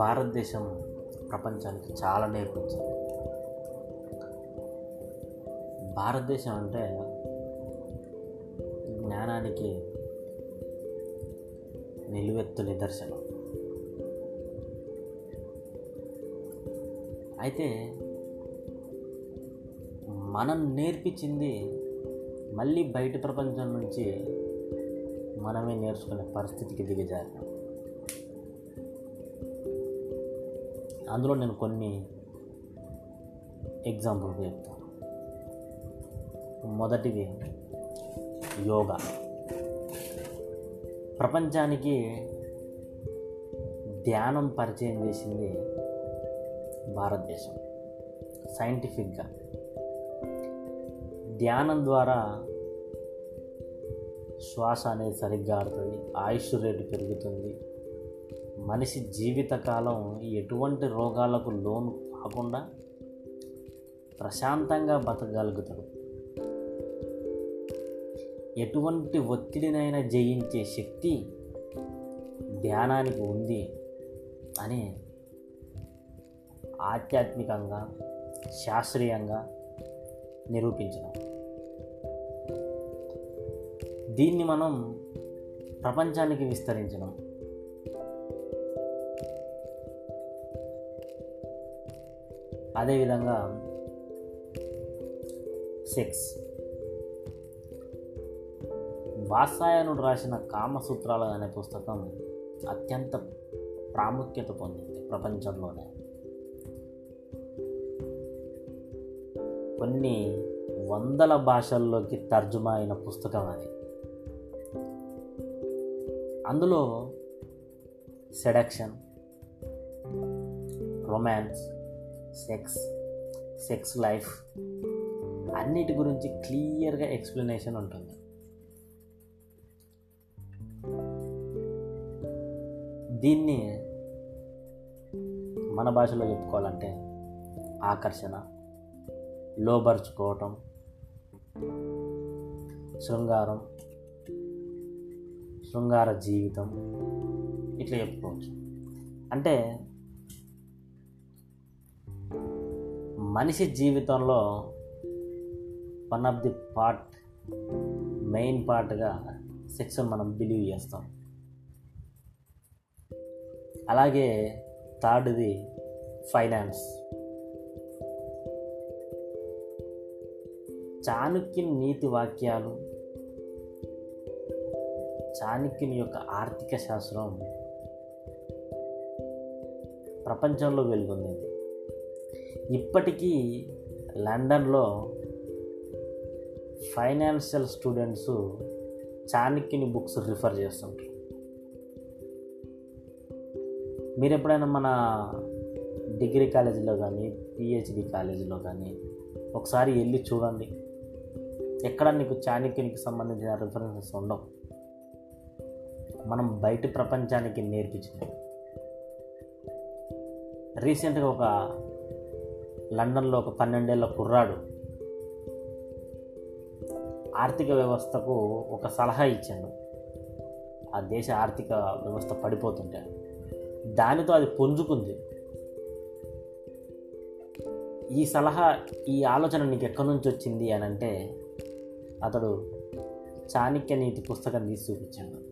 భారతదేశం ప్రపంచానికి చాలా నేర్పించింది భారతదేశం అంటే జ్ఞానానికి నిలువెత్తు నిదర్శనం. అయితే మనం నేర్పించింది మళ్ళీ బయట ప్రపంచం నుంచి మనమే నేర్చుకునే పరిస్థితికి దిగజారినాం. అందులో నేను కొన్ని ఎగ్జాంపుల్ చెప్తాను. మొదటిది యోగా. ప్రపంచానికి ధ్యానం పరిచయం చేసింది భారతదేశం. సైంటిఫిక్గా ధ్యానం ద్వారా శ్వాస అనేది సరిగ్గా ఆడుతుంది ఆయుష్ రేటు పెరుగుతుంది మనిషి జీవితకాలం ఎటువంటి రోగాలకు లోను కాకుండా ప్రశాంతంగా బతకగలుగుతాడు. ఎటువంటి ఒత్తిడినైనా జయించే శక్తి ధ్యానానికి ఉంది అని ఆధ్యాత్మికంగా శాస్త్రీయంగా నిరూపించడం. దీన్ని మనం ప్రపంచానికి విస్తరించడం. అదేవిధంగా సెక్స్ వాత్సాయనుడు రాసిన కామసూత్రాలు అనే పుస్తకం అత్యంత ప్రాముఖ్యత పొందింది ప్రపంచంలోనే. కొన్ని వందల భాషల్లోకి తర్జుమా అయిన పుస్తకం అది. అందులో seduction romance sex sex life అన్నిటి గురించి క్లియర్గా ఎక్స్ప్లెనేషన్ ఉంటుంది. దీన్ని మన భాషలో చెప్పుకోవాలంటే ఆకర్షణ లోబరుచుకోవటం శృంగారం శృంగార జీవితం ఇట్లా చెప్పుకోవచ్చు. అంటే మనిషి జీవితంలో one of the part main పార్ట్గా sex మనం బిలీవ్ చేస్తాం. అలాగే థర్డ్ది ఫైనాన్స్. చాణుక్యుని నీతి వాక్యాలు చాణుక్యుని యొక్క ఆర్థిక శాస్త్రం ప్రపంచంలో వెలుగొందింది. ఇప్పటికీ లండన్లో ఫైనాన్షియల్ స్టూడెంట్స్ చాణక్యుని బుక్స్ రిఫర్ చేస్తుంటారు. మీరు ఎప్పుడైనా మన డిగ్రీ కాలేజీలో కానీ పిహెచ్డి కాలేజీలో కానీ ఒకసారి వెళ్ళి చూడండి. ఎక్కడ నీకు చాణక్యునికి సంబంధించిన రిఫరెన్సెస్ ఉండవు. మనం బయట ప్రపంచానికి నేర్పించినవి. రీసెంట్గా ఒక లండన్లో ఒక పన్నెండేళ్ళ కుర్రాడు. ఆర్థిక వ్యవస్థకు ఒక సలహా ఇచ్చాడు ఆ దేశ ఆర్థిక వ్యవస్థ పడిపోతుంటే. దానితో అది పుంజుకుంది. ఈ సలహా ఈ ఆలోచన నీకు ఎక్కడి నుంచి వచ్చింది అని అంటే అతడు చాణక్య నీతి పుస్తకం తీసి చూపించాడు.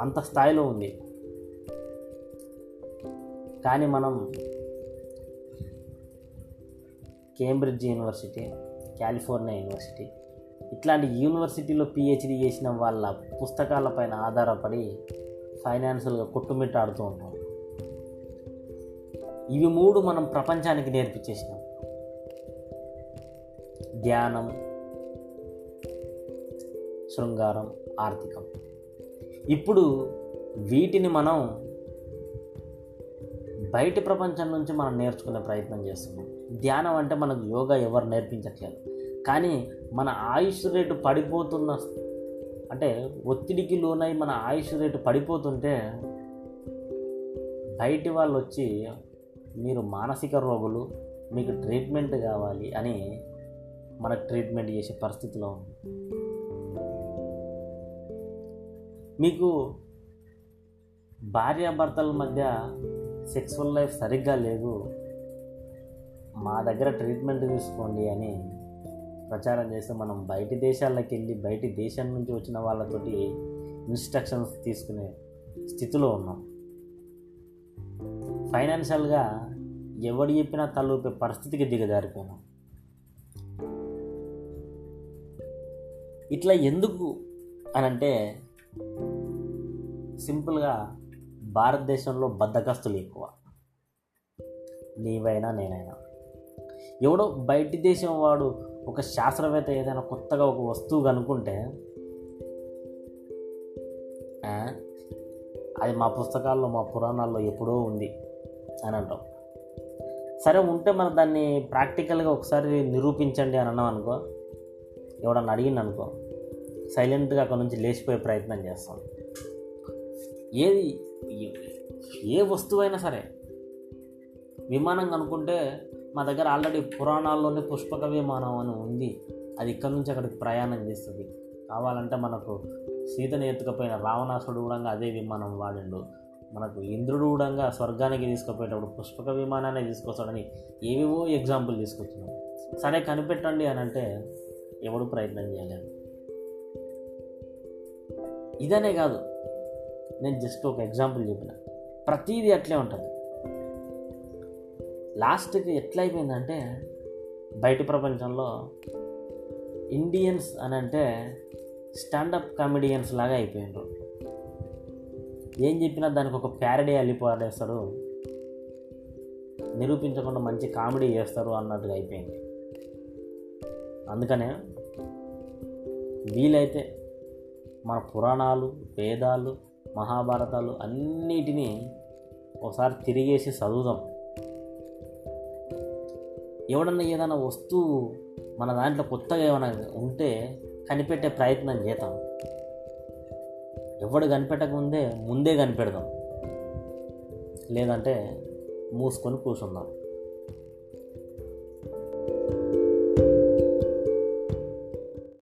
అంత స్థాయిలో ఉంది. కానీ మనం కేంబ్రిడ్జ్ యూనివర్సిటీ కాలిఫోర్నియా యూనివర్సిటీ ఇట్లాంటి యూనివర్సిటీలో పిహెచ్డి చేసిన వాళ్ళ పుస్తకాలపైన ఆధారపడి ఫైనాన్షియల్గా కొట్టుమిట్టాడుతూ ఉంటాం. ఇవి మూడు మనం ప్రపంచానికి నేర్పించేసినాం. ధ్యానం శృంగారం ఆర్థికం. ఇప్పుడు వీటిని మనం బయటి ప్రపంచం నుంచి మనం నేర్చుకునే ప్రయత్నం చేస్తున్నాం. ధ్యానం అంటే మనకు యోగా ఎవరు నేర్పించట్లేదు. కానీ మన ఆయుష్ రేటు పడిపోతున్న అంటే ఒత్తిడికి లోనై మన ఆయుష్ రేటు పడిపోతుంటే బయటి వాళ్ళు వచ్చి మీరు మానసిక రోగులు మీకు ట్రీట్మెంట్ కావాలి అని మనకు ట్రీట్మెంట్ చేసే పరిస్థితిలో ఉంది. మీకు భార్యాభర్తల మధ్య సెక్సువల్ లైఫ్ సరిగ్గా లేదు. మా దగ్గర ట్రీట్మెంట్ తీసుకోండి అని ప్రచారం చేస్తే మనం బయటి దేశాలకు వెళ్ళి బయటి దేశం నుంచి వచ్చిన వాళ్ళతోటి ఇన్స్ట్రక్షన్స్ తీసుకునే స్థితిలో ఉన్నాం. ఫైనాన్షియల్గా ఎవడు చెప్పినా తలూపే పరిస్థితికి దిగజారిపోయినాం. ఇట్లా ఎందుకు అని అంటే సింపుల్గా భారతదేశంలో బద్దకస్తులు ఎక్కువ. నీవైనా నేనైనా. ఎవడో బయటి దేశం వాడు ఒక శాస్త్రవేత్త ఏదైనా కొత్తగా ఒక వస్తువు కనుక్కుంటే అది మా పుస్తకాల్లో మా పురాణాల్లో ఎప్పుడో ఉంది అని అంటాం. సరే ఉంటే మనం దాన్ని ప్రాక్టికల్గా ఒకసారి నిరూపించండి అని అన్నాం అనుకో ఎవడన్నా అడిగింది అనుకో సైలెంట్గా అక్కడ నుంచి లేచిపోయే ప్రయత్నం చేస్తాం. ఏది ఏ వస్తువైనా సరే విమానం కనుక్కుంటే మా దగ్గర ఆల్రెడీ పురాణాల్లోనే పుష్పక విమానం అని ఉంది. అది ఇక్కడ నుంచి అక్కడికి ప్రయాణం చేస్తుంది. కావాలంటే మనకు సీతని ఎత్తుకపోయిన రావణాసుడు కూడా అదే విమానం వాడిండు. మనకు ఇంద్రుడు కూడా స్వర్గానికి తీసుకుపోయేటప్పుడు పుష్పక విమానాన్ని తీసుకొస్తాడని ఏవేవో ఎగ్జాంపుల్ తీసుకొచ్చినాం. సరే కనిపెట్టండి అని అంటే ఎవడు ప్రయత్నం చేయలేదు. ఇదనే కాదు నేను జస్ట్ ఒక ఎగ్జాంపుల్ చెప్పిన. ప్రతీది అట్లే ఉంటుంది. లాస్ట్కి ఎట్లా అయిపోయిందంటే బయట ప్రపంచంలో ఇండియన్స్ అని అంటే స్టాండప్ కామెడియన్స్ లాగా అయిపోయిండ్రు. ఏం చెప్పినా దానికి ఒక ప్యారడీ అల్లిపాడేస్తాడు నిరూపించకుండా మంచి కామెడీ చేస్తారు అన్నట్టుగా అయిపోయింది. అందుకనే వీలైతే మన పురాణాలు వేదాలు మహాభారతాలు అన్నిటినీ ఒకసారి తిరిగేసి చదువుదాం. ఎవడన్నా ఏదైనా వస్తువు మన దాంట్లో కొత్తగా ఏమైనా ఉంటే కనిపెట్టే ప్రయత్నం చేద్దాం. ఎవడు కనిపెట్టకముందే ముందే కనిపెడదాం. లేదంటే మూసుకొని కూర్చుందాం.